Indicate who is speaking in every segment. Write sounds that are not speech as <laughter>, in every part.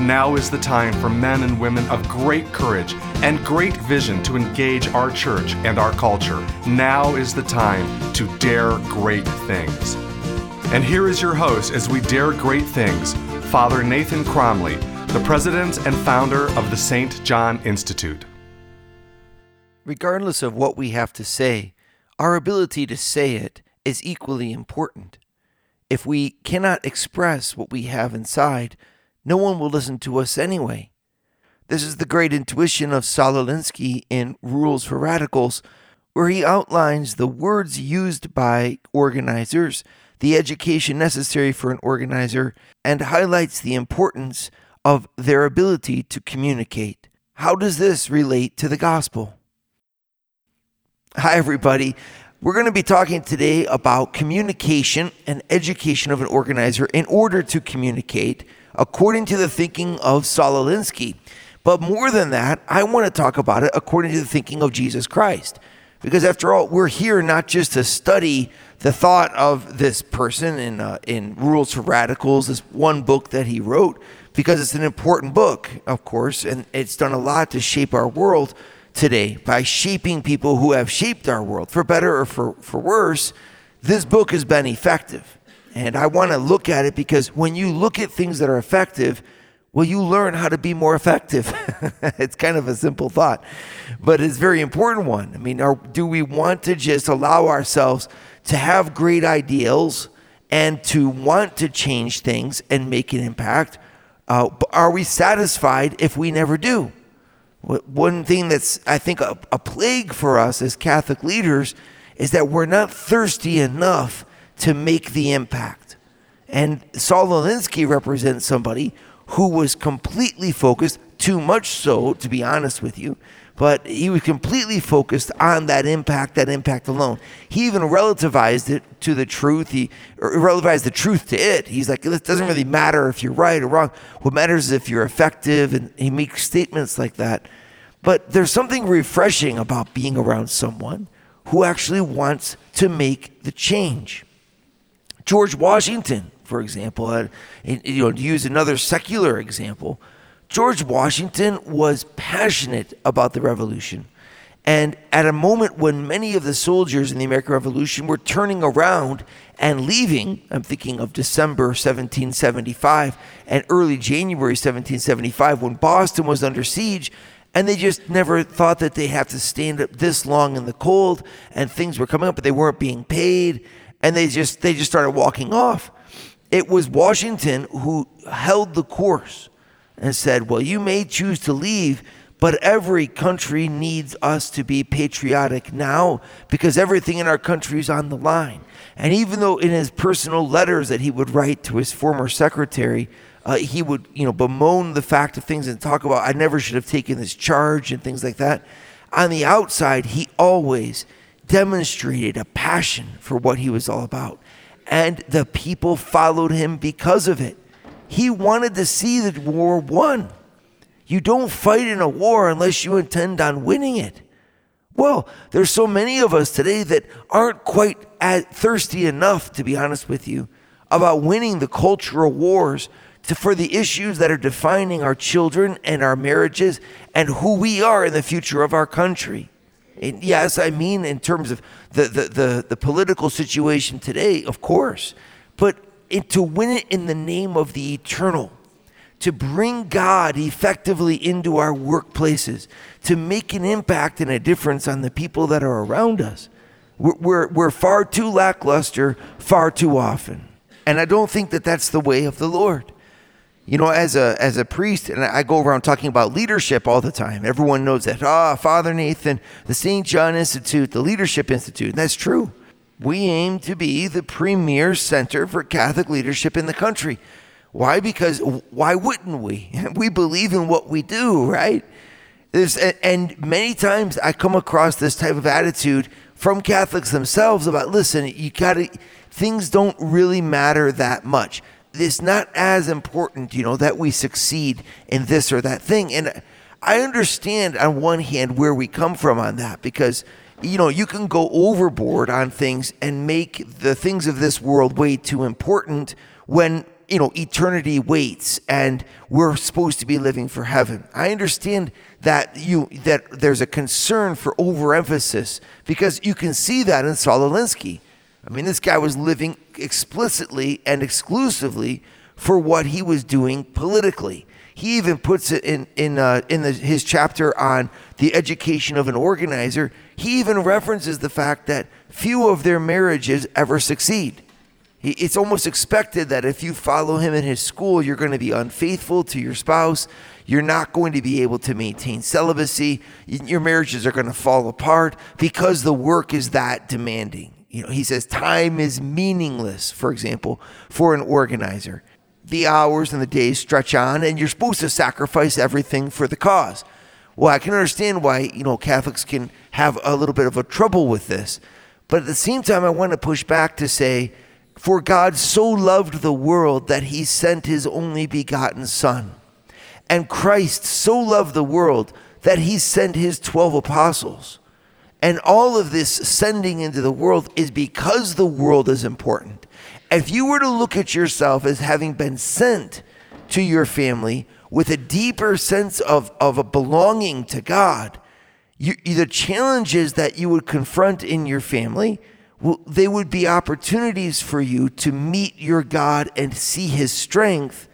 Speaker 1: Now is the time for men and women of great courage and great vision to engage our church and our culture. Now is the time to dare great things. And here is your host as we dare great things, Father Nathan Cromly, the president and founder of the St. John Institute.
Speaker 2: Regardless of what we have to say, our ability to say it is equally important. If we cannot express what we have inside, no one will listen to us anyway. This is the great intuition of Saul Alinsky in Rules for Radicals, where he outlines the words used by organizers, the education necessary for an organizer, and highlights the importance of their ability to communicate. How does this relate to the gospel? Hi, everybody. We're going to be talking today about communication and education of an organizer in order to communicate according to the thinking of Saul Alinsky. But more than that, I want to talk about it according to the thinking of Jesus Christ. Because after all, we're here not just to study the thought of this person in, uh, in Rules for Radicals, this one book that he wrote, because it's an important book, of course, and it's done a lot to shape our world today by shaping people who have shaped our world, for better or for, for worse. This book has been effective. And I want to look at it because when you look at things that are effective, well, you learn how to be more effective. <laughs> it's kind of a simple thought, but it's a very important one. I mean, are, do we want to just allow ourselves to have great ideals and to want to change things and make an impact? Uh, are we satisfied if we never do? One thing that's, I think, a, a plague for us as Catholic leaders is that we're not thirsty enough to make the impact. And Saul Alinsky represents somebody who was completely focused, too much so, to be honest with you, but he was completely focused on that impact, that impact alone. He even relativized it to the truth. He relativized the truth to it. He's like, it doesn't really matter if you're right or wrong. What matters is if you're effective. And he makes statements like that. But there's something refreshing about being around someone who actually wants to make the change. George Washington, for example, uh, you know, to use another secular example, George Washington was passionate about the revolution. And at a moment when many of the soldiers in the American Revolution were turning around and leaving, I'm thinking of December 1775 and early January 1775 when Boston was under siege, and they just never thought that they had to stand up this long in the cold and things were coming up, but they weren't being paid, and they just they just started walking off. It was Washington who held the course and said, Well, you may choose to leave, but every country needs us to be patriotic now because everything in our country is on the line. And even though in his personal letters that he would write to his former secretary, uh, he would, you know, bemoan the fact of things and talk about, I never should have taken this charge and things like that. On the outside, he always demonstrated a passion for what he was all about. And the people followed him because of it. He wanted to see the war won. You don't fight in a war unless you intend on winning it. Well, there's so many of us today that aren't quite thirsty enough, to be honest with you, about winning the cultural wars to, for the issues that are defining our children and our marriages and who we are in the future of our country. And yes, I mean in terms of the, the, the, the political situation today, of course, but to win it in the name of the eternal, to bring God effectively into our workplaces, to make an impact and a difference on the people that are around us. We're, we're, we're far too lackluster far too often. And I don't think that that's the way of the Lord. You know, as a as a priest, and I go around talking about leadership all the time. Everyone knows that. Ah, Father Nathan, the St. John Institute, the Leadership Institute. That's true we aim to be the premier center for Catholic leadership in the country. Why? Because why wouldn't we? <laughs> We believe in what we do, right? There's, and many times I come across this type of attitude from Catholics themselves about listen, you got to, things don't really matter that much. It's not as important, you know, that we succeed in this or that thing. And I understand on one hand where we come from on that because, you know, you can go overboard on things and make the things of this world way too important when you know eternity waits and we're supposed to be living for heaven i understand that you that there's a concern for overemphasis because you can see that in saul alinsky i mean this guy was living explicitly and exclusively for what he was doing politically he even puts it in in uh, in the, his chapter on the education of an organizer he even references the fact that few of their marriages ever succeed it's almost expected that if you follow him in his school, you're going to be unfaithful to your spouse. You're not going to be able to maintain celibacy. Your marriages are going to fall apart because the work is that demanding. You know, he says time is meaningless, for example, for an organizer. The hours and the days stretch on, and you're supposed to sacrifice everything for the cause. Well, I can understand why, you know, Catholics can have a little bit of a trouble with this. But at the same time, I want to push back to say, for God so loved the world that he sent his only begotten Son. And Christ so loved the world that he sent his 12 apostles. And all of this sending into the world is because the world is important. If you were to look at yourself as having been sent to your family with a deeper sense of, of a belonging to God, you, the challenges that you would confront in your family well, they would be opportunities for you to meet your God and see his strength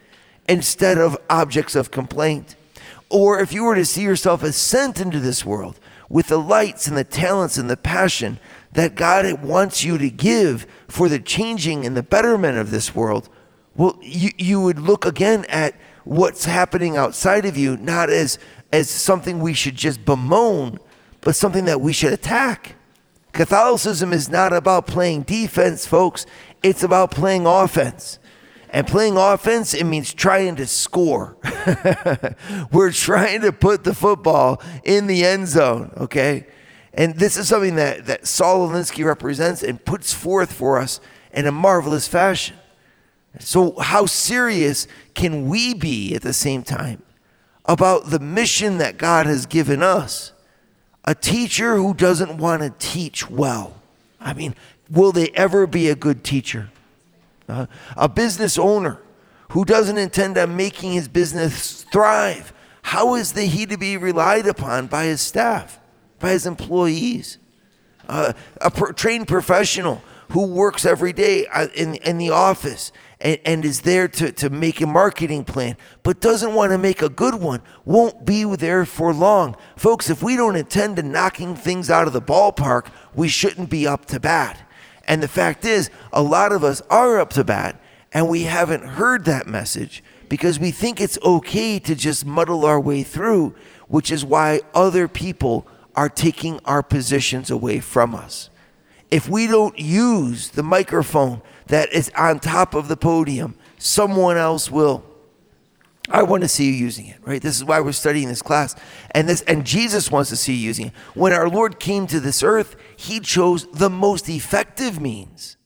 Speaker 2: instead of objects of complaint. Or if you were to see yourself as sent into this world with the lights and the talents and the passion that God wants you to give for the changing and the betterment of this world, well, you, you would look again at what's happening outside of you, not as, as something we should just bemoan, but something that we should attack. Catholicism is not about playing defense, folks. It's about playing offense. And playing offense, it means trying to score. <laughs> We're trying to put the football in the end zone, okay? And this is something that, that Saul Alinsky represents and puts forth for us in a marvelous fashion. So, how serious can we be at the same time about the mission that God has given us? a teacher who doesn't want to teach well. I mean, will they ever be a good teacher? Uh, a business owner who doesn't intend on making his business thrive. How is the, he to be relied upon by his staff, by his employees? Uh, a pro- trained professional who works every day uh, in, in the office and, and is there to, to make a marketing plan, but doesn't want to make a good one, won't be there for long. Folks, if we don't intend to knocking things out of the ballpark, we shouldn't be up to bat. And the fact is, a lot of us are up to bat, and we haven't heard that message because we think it's okay to just muddle our way through, which is why other people are taking our positions away from us. If we don't use the microphone that is on top of the podium. Someone else will. I want to see you using it, right? This is why we're studying this class. And this and Jesus wants to see you using it. When our Lord came to this earth, he chose the most effective means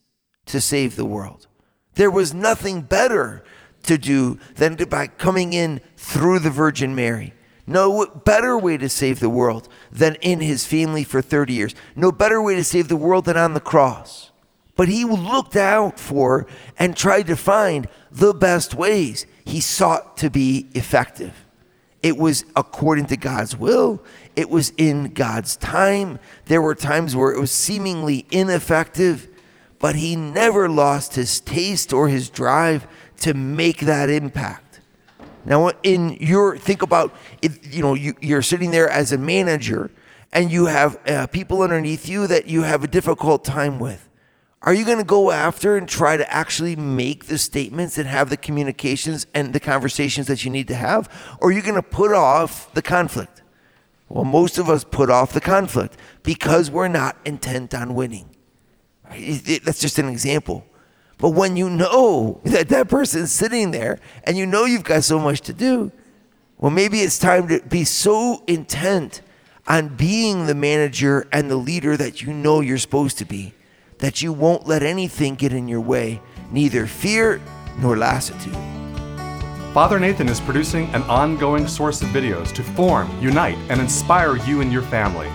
Speaker 2: to save the world. There was nothing better to do than to, by coming in through the Virgin Mary. No better way to save the world than in his family for 30 years. No better way to save the world than on the cross but he looked out for and tried to find the best ways. He sought to be effective. It was according to God's will, it was in God's time. There were times where it was seemingly ineffective, but he never lost his taste or his drive to make that impact. Now, in your think about if you know you, you're sitting there as a manager, and you have uh, people underneath you that you have a difficult time with. Are you going to go after and try to actually make the statements and have the communications and the conversations that you need to have? Or are you going to put off the conflict? Well, most of us put off the conflict because we're not intent on winning. That's just an example. But when you know <laughs> that that person's sitting there and you know you've got so much to do, Well, maybe it's time to be so intent on being the manager and the leader that you know you're supposed to be that you won't let anything get in your way, neither fear nor lassitude.
Speaker 1: Father Nathan is producing an ongoing source of videos to form, unite, and inspire you and your family.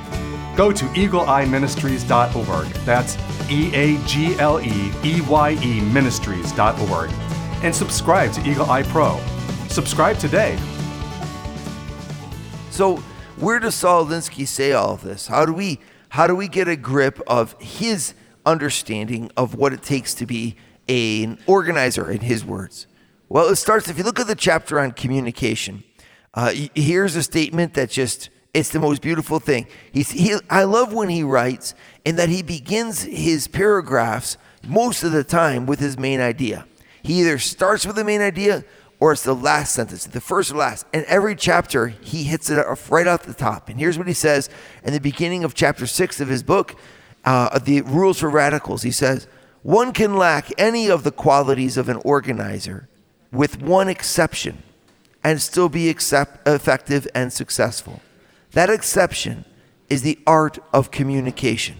Speaker 1: Go to eagleeyeministries.org. That's E A G L E E Y E ministries.org. And subscribe to Eagle Eye Pro. Subscribe today.
Speaker 2: So, where does Saul Alinsky say all of this? How do we how do we get a grip of his understanding of what it takes to be an organizer in his words? Well, it starts if you look at the chapter on communication. Uh, here's a statement that just it's the most beautiful thing. He's, he, I love when he writes and that he begins his paragraphs most of the time with his main idea. He either starts with the main idea or it's the last sentence, the first or last. And every chapter, he hits it right off the top. And here's what he says in the beginning of chapter six of his book, uh, The Rules for Radicals. He says, One can lack any of the qualities of an organizer with one exception and still be accept- effective and successful. That exception is the art of communication.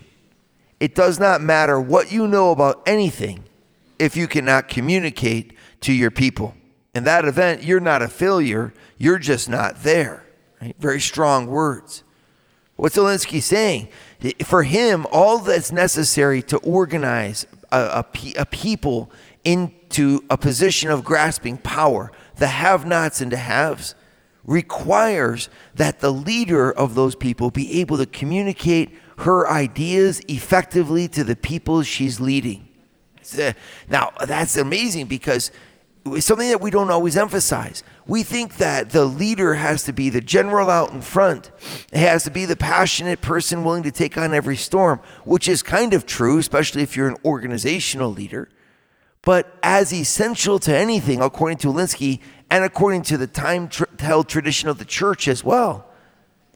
Speaker 2: It does not matter what you know about anything if you cannot communicate to your people. In that event, you're not a failure, you're just not there. Right? Very strong words. What's Alinsky saying? For him, all that's necessary to organize a, a, a people into a position of grasping power, the have nots and the haves, requires that the leader of those people be able to communicate her ideas effectively to the people she's leading. Uh, now, that's amazing because it's something that we don't always emphasize. We think that the leader has to be the general out in front, it has to be the passionate person willing to take on every storm, which is kind of true, especially if you're an organizational leader. But as essential to anything, according to Alinsky, and according to the time held tradition of the church as well,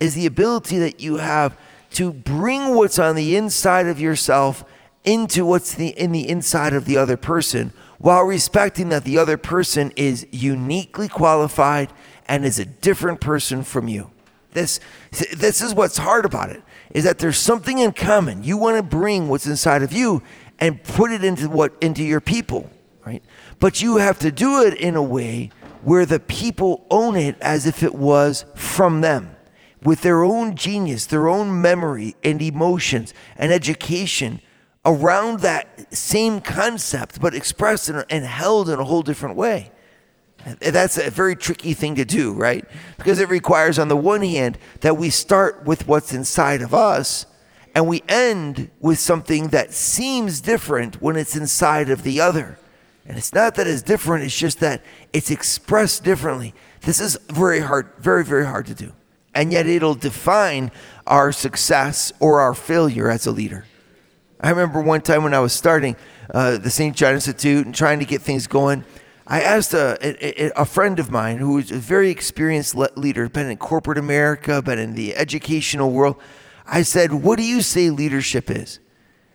Speaker 2: is the ability that you have to bring what's on the inside of yourself into what's the, in the inside of the other person while respecting that the other person is uniquely qualified and is a different person from you. This, this is what's hard about it is that there's something in common. You want to bring what's inside of you and put it into what into your people, right? But you have to do it in a way where the people own it as if it was from them with their own genius, their own memory and emotions and education around that same concept, but expressed and held in a whole different way. That's a very tricky thing to do, right? Because it requires, on the one hand, that we start with what's inside of us and we end with something that seems different when it's inside of the other. And it's not that it's different, it's just that it's expressed differently. This is very hard, very, very hard to do. And yet it'll define our success or our failure as a leader. I remember one time when I was starting uh, the St. John Institute and trying to get things going, I asked a, a, a, friend of mine who was a very experienced leader, been in corporate America, been in the educational world. I said, What do you say leadership is?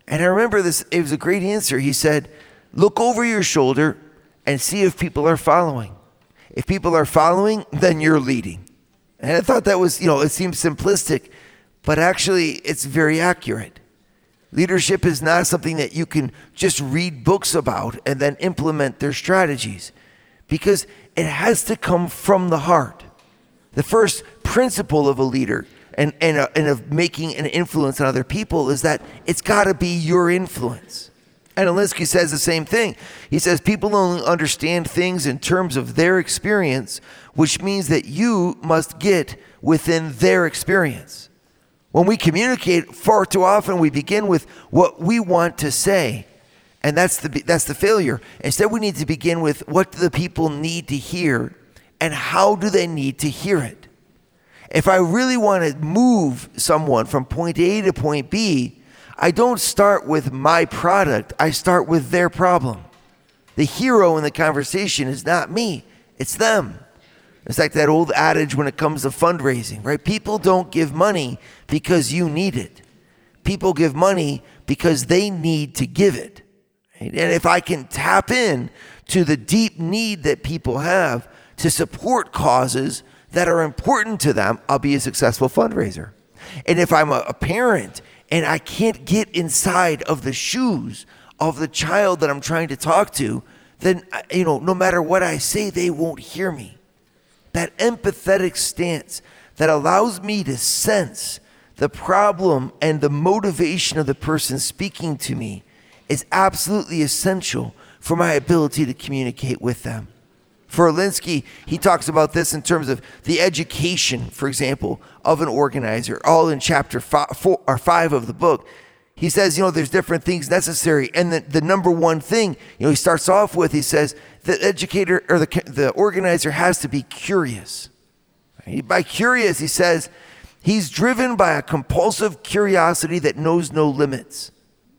Speaker 2: And I remember this, it was a great answer. He said, Look over your shoulder and see if people are following. If people are following, then you're leading. And I thought that was, you know, it seems simplistic, but actually it's very accurate. Leadership is not something that you can just read books about and then implement their strategies because it has to come from the heart. The first principle of a leader and, and, uh, and of making an influence on other people is that it's got to be your influence. And Alinsky says the same thing. He says people only understand things in terms of their experience, which means that you must get within their experience. When we communicate, far too often we begin with what we want to say. And that's the, that's the failure. Instead, we need to begin with what do the people need to hear and how do they need to hear it. If I really want to move someone from point A to point B, I don't start with my product, I start with their problem. The hero in the conversation is not me, it's them. It's like that old adage when it comes to fundraising, right? People don't give money because you need it. People give money because they need to give it. Right? And if I can tap in to the deep need that people have to support causes that are important to them, I'll be a successful fundraiser. And if I'm a, a parent and I can't get inside of the shoes of the child that I'm trying to talk to, then, uh, you know, no matter what I say, they won't hear me. That empathetic stance that allows me to sense the problem and the motivation of the person speaking to me is absolutely essential for my ability to communicate with them. For Alinsky, he talks about this in terms of the education, for example, of an organizer, all in chapter five, four, or five of the book. He says, you know, there's different things necessary. And the, the number one thing, you know, he starts off with, he says, the educator or the, the organizer has to be curious. By curious, he says, he's driven by a compulsive curiosity that knows no limits.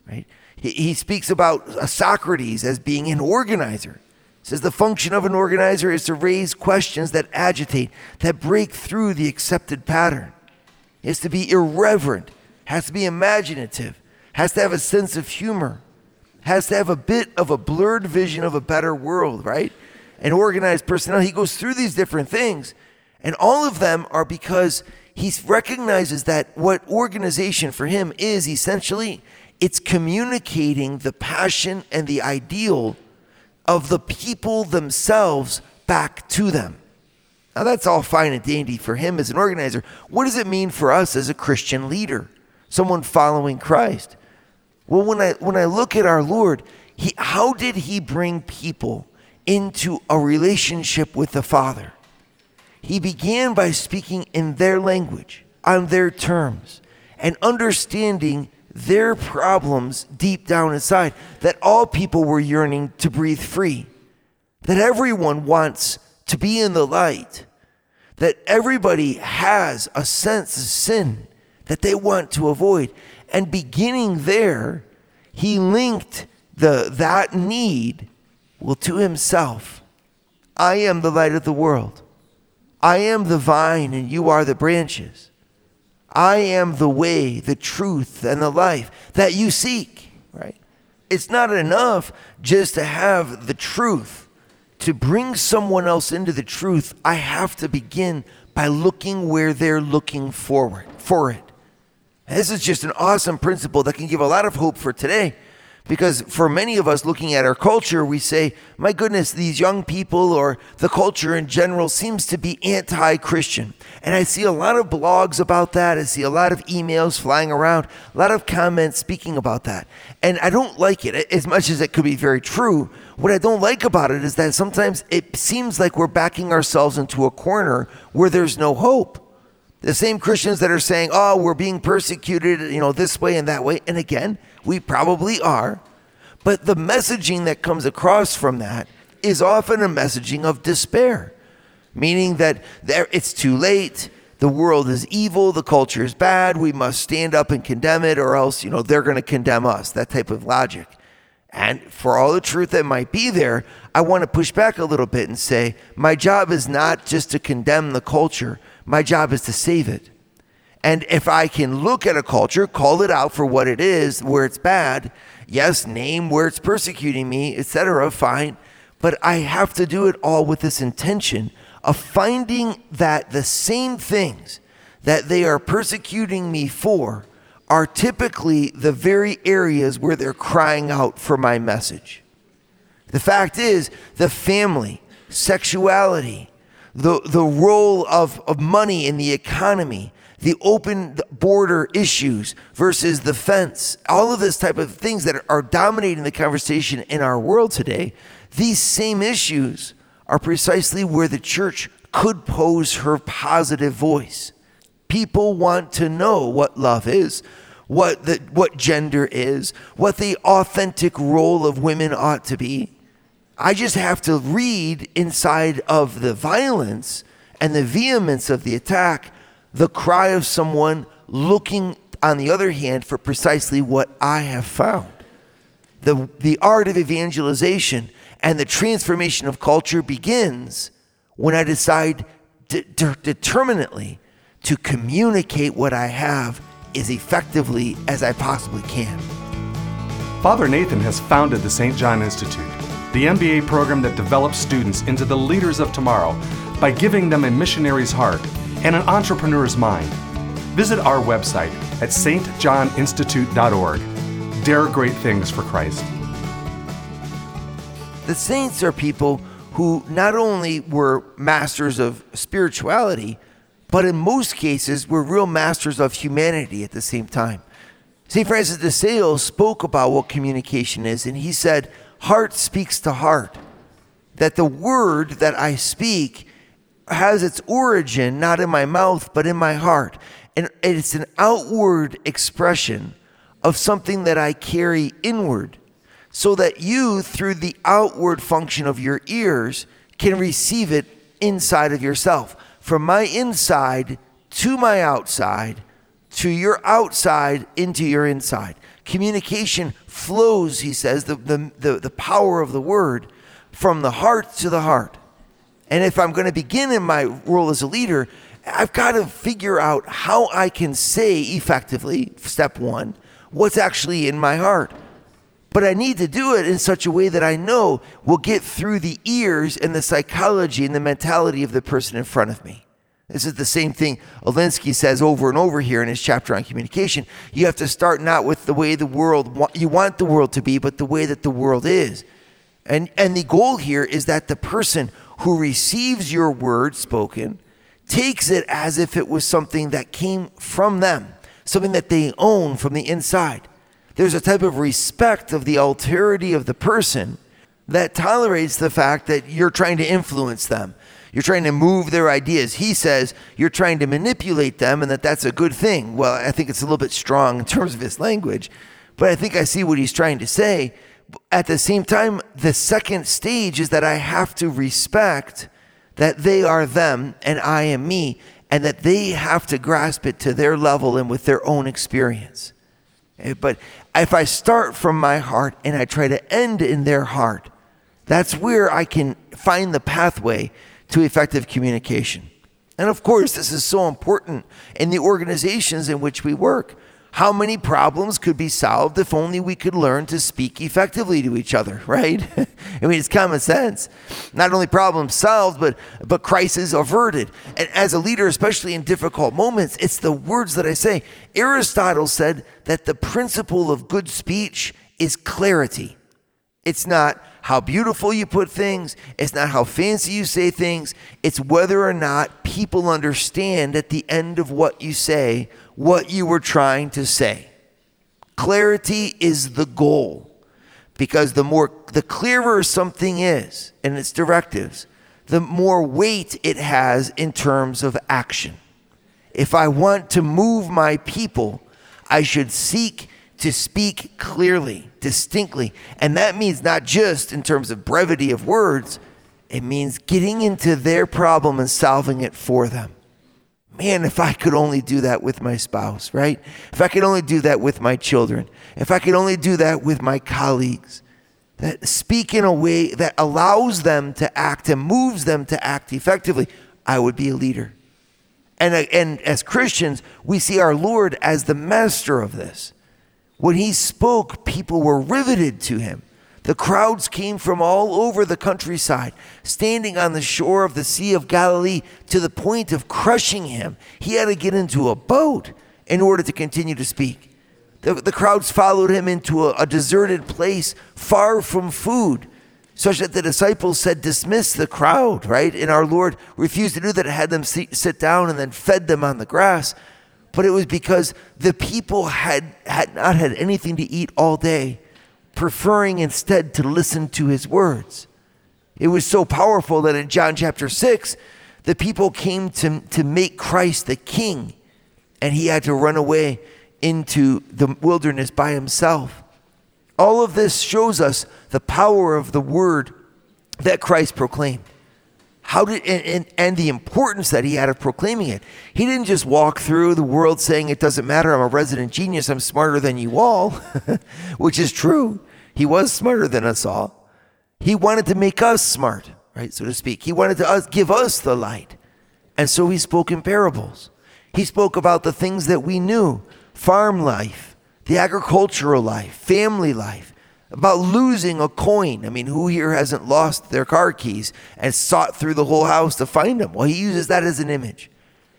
Speaker 2: Right? He, he speaks about Socrates as being an organizer He says the function of an organizer is to raise questions that agitate, that break through the accepted pattern. It's to be irreverent, has to be imaginative, has to have a sense of humor, has to have a bit of a blurred vision of a better world, right? An organized personality. He goes through these different things, and all of them are because he recognizes that what organization for him is essentially it's communicating the passion and the ideal of the people themselves back to them. Now, that's all fine and dandy for him as an organizer. What does it mean for us as a Christian leader, someone following Christ? Well, when I, when I look at our Lord, he, how did he bring people into a relationship with the Father? He began by speaking in their language, on their terms, and understanding their problems deep down inside, that all people were yearning to breathe free, that everyone wants to be in the light, that everybody has a sense of sin that they want to avoid. And beginning there, he linked the, that need well to himself. I am the light of the world. I am the vine and you are the branches. I am the way, the truth, and the life that you seek, right? It's not enough just to have the truth. To bring someone else into the truth, I have to begin by looking where they're looking forward for it. This is just an awesome principle that can give a lot of hope for today because for many of us looking at our culture, we say, my goodness, these young people or the culture in general seems to be anti Christian. And I see a lot of blogs about that. I see a lot of emails flying around, a lot of comments speaking about that. And I don't like it as much as it could be very true. What I don't like about it is that sometimes it seems like we're backing ourselves into a corner where there's no hope. The same Christians that are saying, oh, we're being persecuted, you know, this way and that way. And again, we probably are. But the messaging that comes across from that is often a messaging of despair, meaning that there, it's too late. The world is evil. The culture is bad. We must stand up and condemn it, or else, you know, they're going to condemn us. That type of logic. And for all the truth that might be there, I want to push back a little bit and say, my job is not just to condemn the culture. My job is to save it. And if I can look at a culture, call it out for what it is, where it's bad, yes, name where it's persecuting me, etc., fine. But I have to do it all with this intention of finding that the same things that they are persecuting me for are typically the very areas where they're crying out for my message. The fact is, the family, sexuality, the, the role of, of money in the economy, the open border issues versus the fence, all of this type of things that are dominating the conversation in our world today, these same issues are precisely where the church could pose her positive voice. People want to know what love is, what the, what gender is, what the authentic role of women ought to be. I just have to read inside of the violence and the vehemence of the attack the cry of someone looking, on the other hand, for precisely what I have found. The, the art of evangelization and the transformation of culture begins when I decide de- de- determinately to communicate what I have as effectively as I possibly can.
Speaker 1: Father Nathan has founded the St. John Institute, the MBA program that develops students into the leaders of tomorrow by giving them a missionary's heart and an entrepreneur's mind. Visit our website at stjohninstitute.org. Dare great things for Christ.
Speaker 2: The saints are people who not only were masters of spirituality, but in most cases were real masters of humanity at the same time. St. Francis de Sales spoke about what communication is, and he said, Heart speaks to heart. That the word that I speak has its origin not in my mouth, but in my heart. And it's an outward expression of something that I carry inward so that you, through the outward function of your ears, can receive it inside of yourself. From my inside to my outside, to your outside into your inside. Communication flows, he says, the, the, the, the power of the word from the heart to the heart. And if I'm going to begin in my role as a leader, I've got to figure out how I can say effectively, step one, what's actually in my heart but I need to do it in such a way that I know will get through the ears and the psychology and the mentality of the person in front of me. This is the same thing Alinsky says over and over here in his chapter on communication. You have to start not with the way the world you want the world to be, but the way that the world is. And and the goal here is that the person who receives your word spoken takes it as if it was something that came from them, something that they own from the inside. There's a type of respect of the alterity of the person that tolerates the fact that you're trying to influence them. You're trying to move their ideas. He says you're trying to manipulate them and that that's a good thing. Well, I think it's a little bit strong in terms of his language, but I think I see what he's trying to say. At the same time, the second stage is that I have to respect that they are them and I am me, and that they have to grasp it to their level and with their own experience. Eh, but if I start from my heart and I try to end in their heart, that's where I can find the pathway to effective communication. And of course, this is so important in the organizations in which we work. How many problems could be solved if only we could learn to speak effectively to each other, <laughs> right? <laughs> I mean, it's common sense. Not only problems solved, but, but crises averted. And as a leader, especially in difficult moments, it's the words that I say. Aristotle said that the principle of good speech is clarity. It's not how beautiful you put things, it's not how fancy you say things, it's whether or not people understand at the end of what you say what you were trying to say. Clarity is the goal because the more the clearer something is and its directives, the more weight it has in terms of action. If I want to move my people, I should seek to speak clearly, distinctly. And that means not just in terms of brevity of words, it means getting into their problem and solving it for them. Man, if I could only do that with my spouse, right? If I could only do that with my children, if I could only do that with my colleagues, that speak in a way that allows them to act and moves them to act effectively, I would be a leader. And, uh, and as Christians, we see our Lord as the master of this. When he spoke, people were riveted to him. The crowds came from all over the countryside, standing on the shore of the Sea of Galilee to the point of crushing him. He had to get into a boat in order to continue to speak. The, the crowds followed him into a, a deserted place far from food, such that the disciples said, Dismiss the crowd, right? And our Lord refused to do that, had them sit down and then fed them on the grass. But it was because the people had, had not had anything to eat all day preferring instead to listen to his words. It was so powerful that in John chapter 6, the people came to, to make Christ the king, and he had to run away into the wilderness by himself. All of this shows us the power of the word that Christ proclaimed. How did and, and, and, the importance that he had of proclaiming it. He didn't just walk through the world saying it doesn't matter, I'm a resident genius, I'm smarter than you all, <laughs> which is true. He was smarter than us all. He wanted to make us smart, right, so to speak. He wanted to us, give us the light. And so he spoke in parables. He spoke about the things that we knew farm life, the agricultural life, family life, about losing a coin. I mean, who here hasn't lost their car keys and sought through the whole house to find them? Well, he uses that as an image.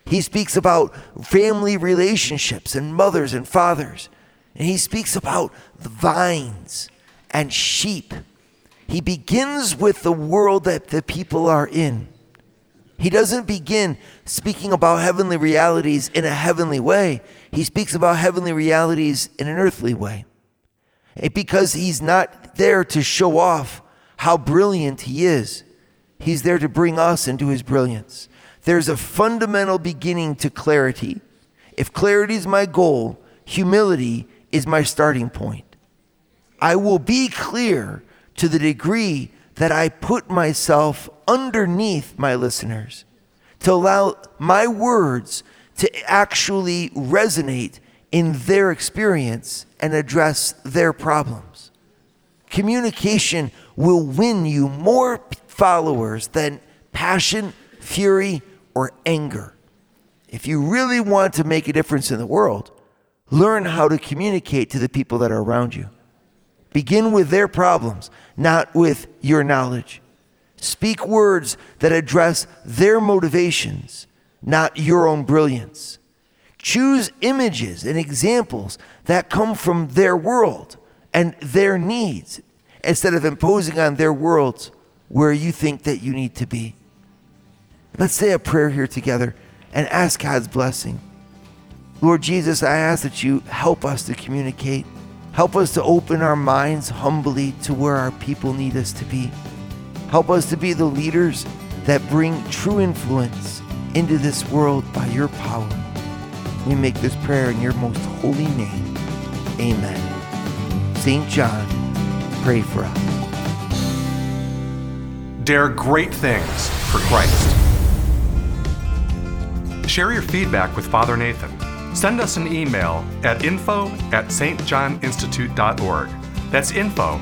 Speaker 2: He speaks about family relationships and mothers and fathers. And he speaks about the vines and sheep. He begins with the world that the people are in. He doesn't begin speaking about heavenly realities in a heavenly way. He speaks about heavenly realities in an earthly way. And because he's not there to show off how brilliant he is, he's there to bring us into his brilliance. There's a fundamental beginning to clarity. If clarity is my goal, humility is my starting point. I will be clear to the degree that I put myself underneath my listeners to allow my words to actually resonate in their experience and address their problems. Communication will win you more followers than passion, fury, or anger. If you really want to make a difference in the world, learn how to communicate to the people that are around you. Begin with their problems, not with your knowledge. Speak words that address their motivations, not your own brilliance. Choose images and examples that come from their world and their needs instead of imposing on their worlds where you think that you need to be. Let's say a prayer here together and ask God's blessing. Lord Jesus, I ask that you help us to communicate Help us to open our minds humbly to where our people need us to be. Help us to be the leaders that bring true influence into this world by your power. We make this prayer in your most holy name. Amen. St. John, pray for us.
Speaker 1: Dare great things for Christ. Share your feedback with Father Nathan Send us an email at info at stjohninstitute.org. That's info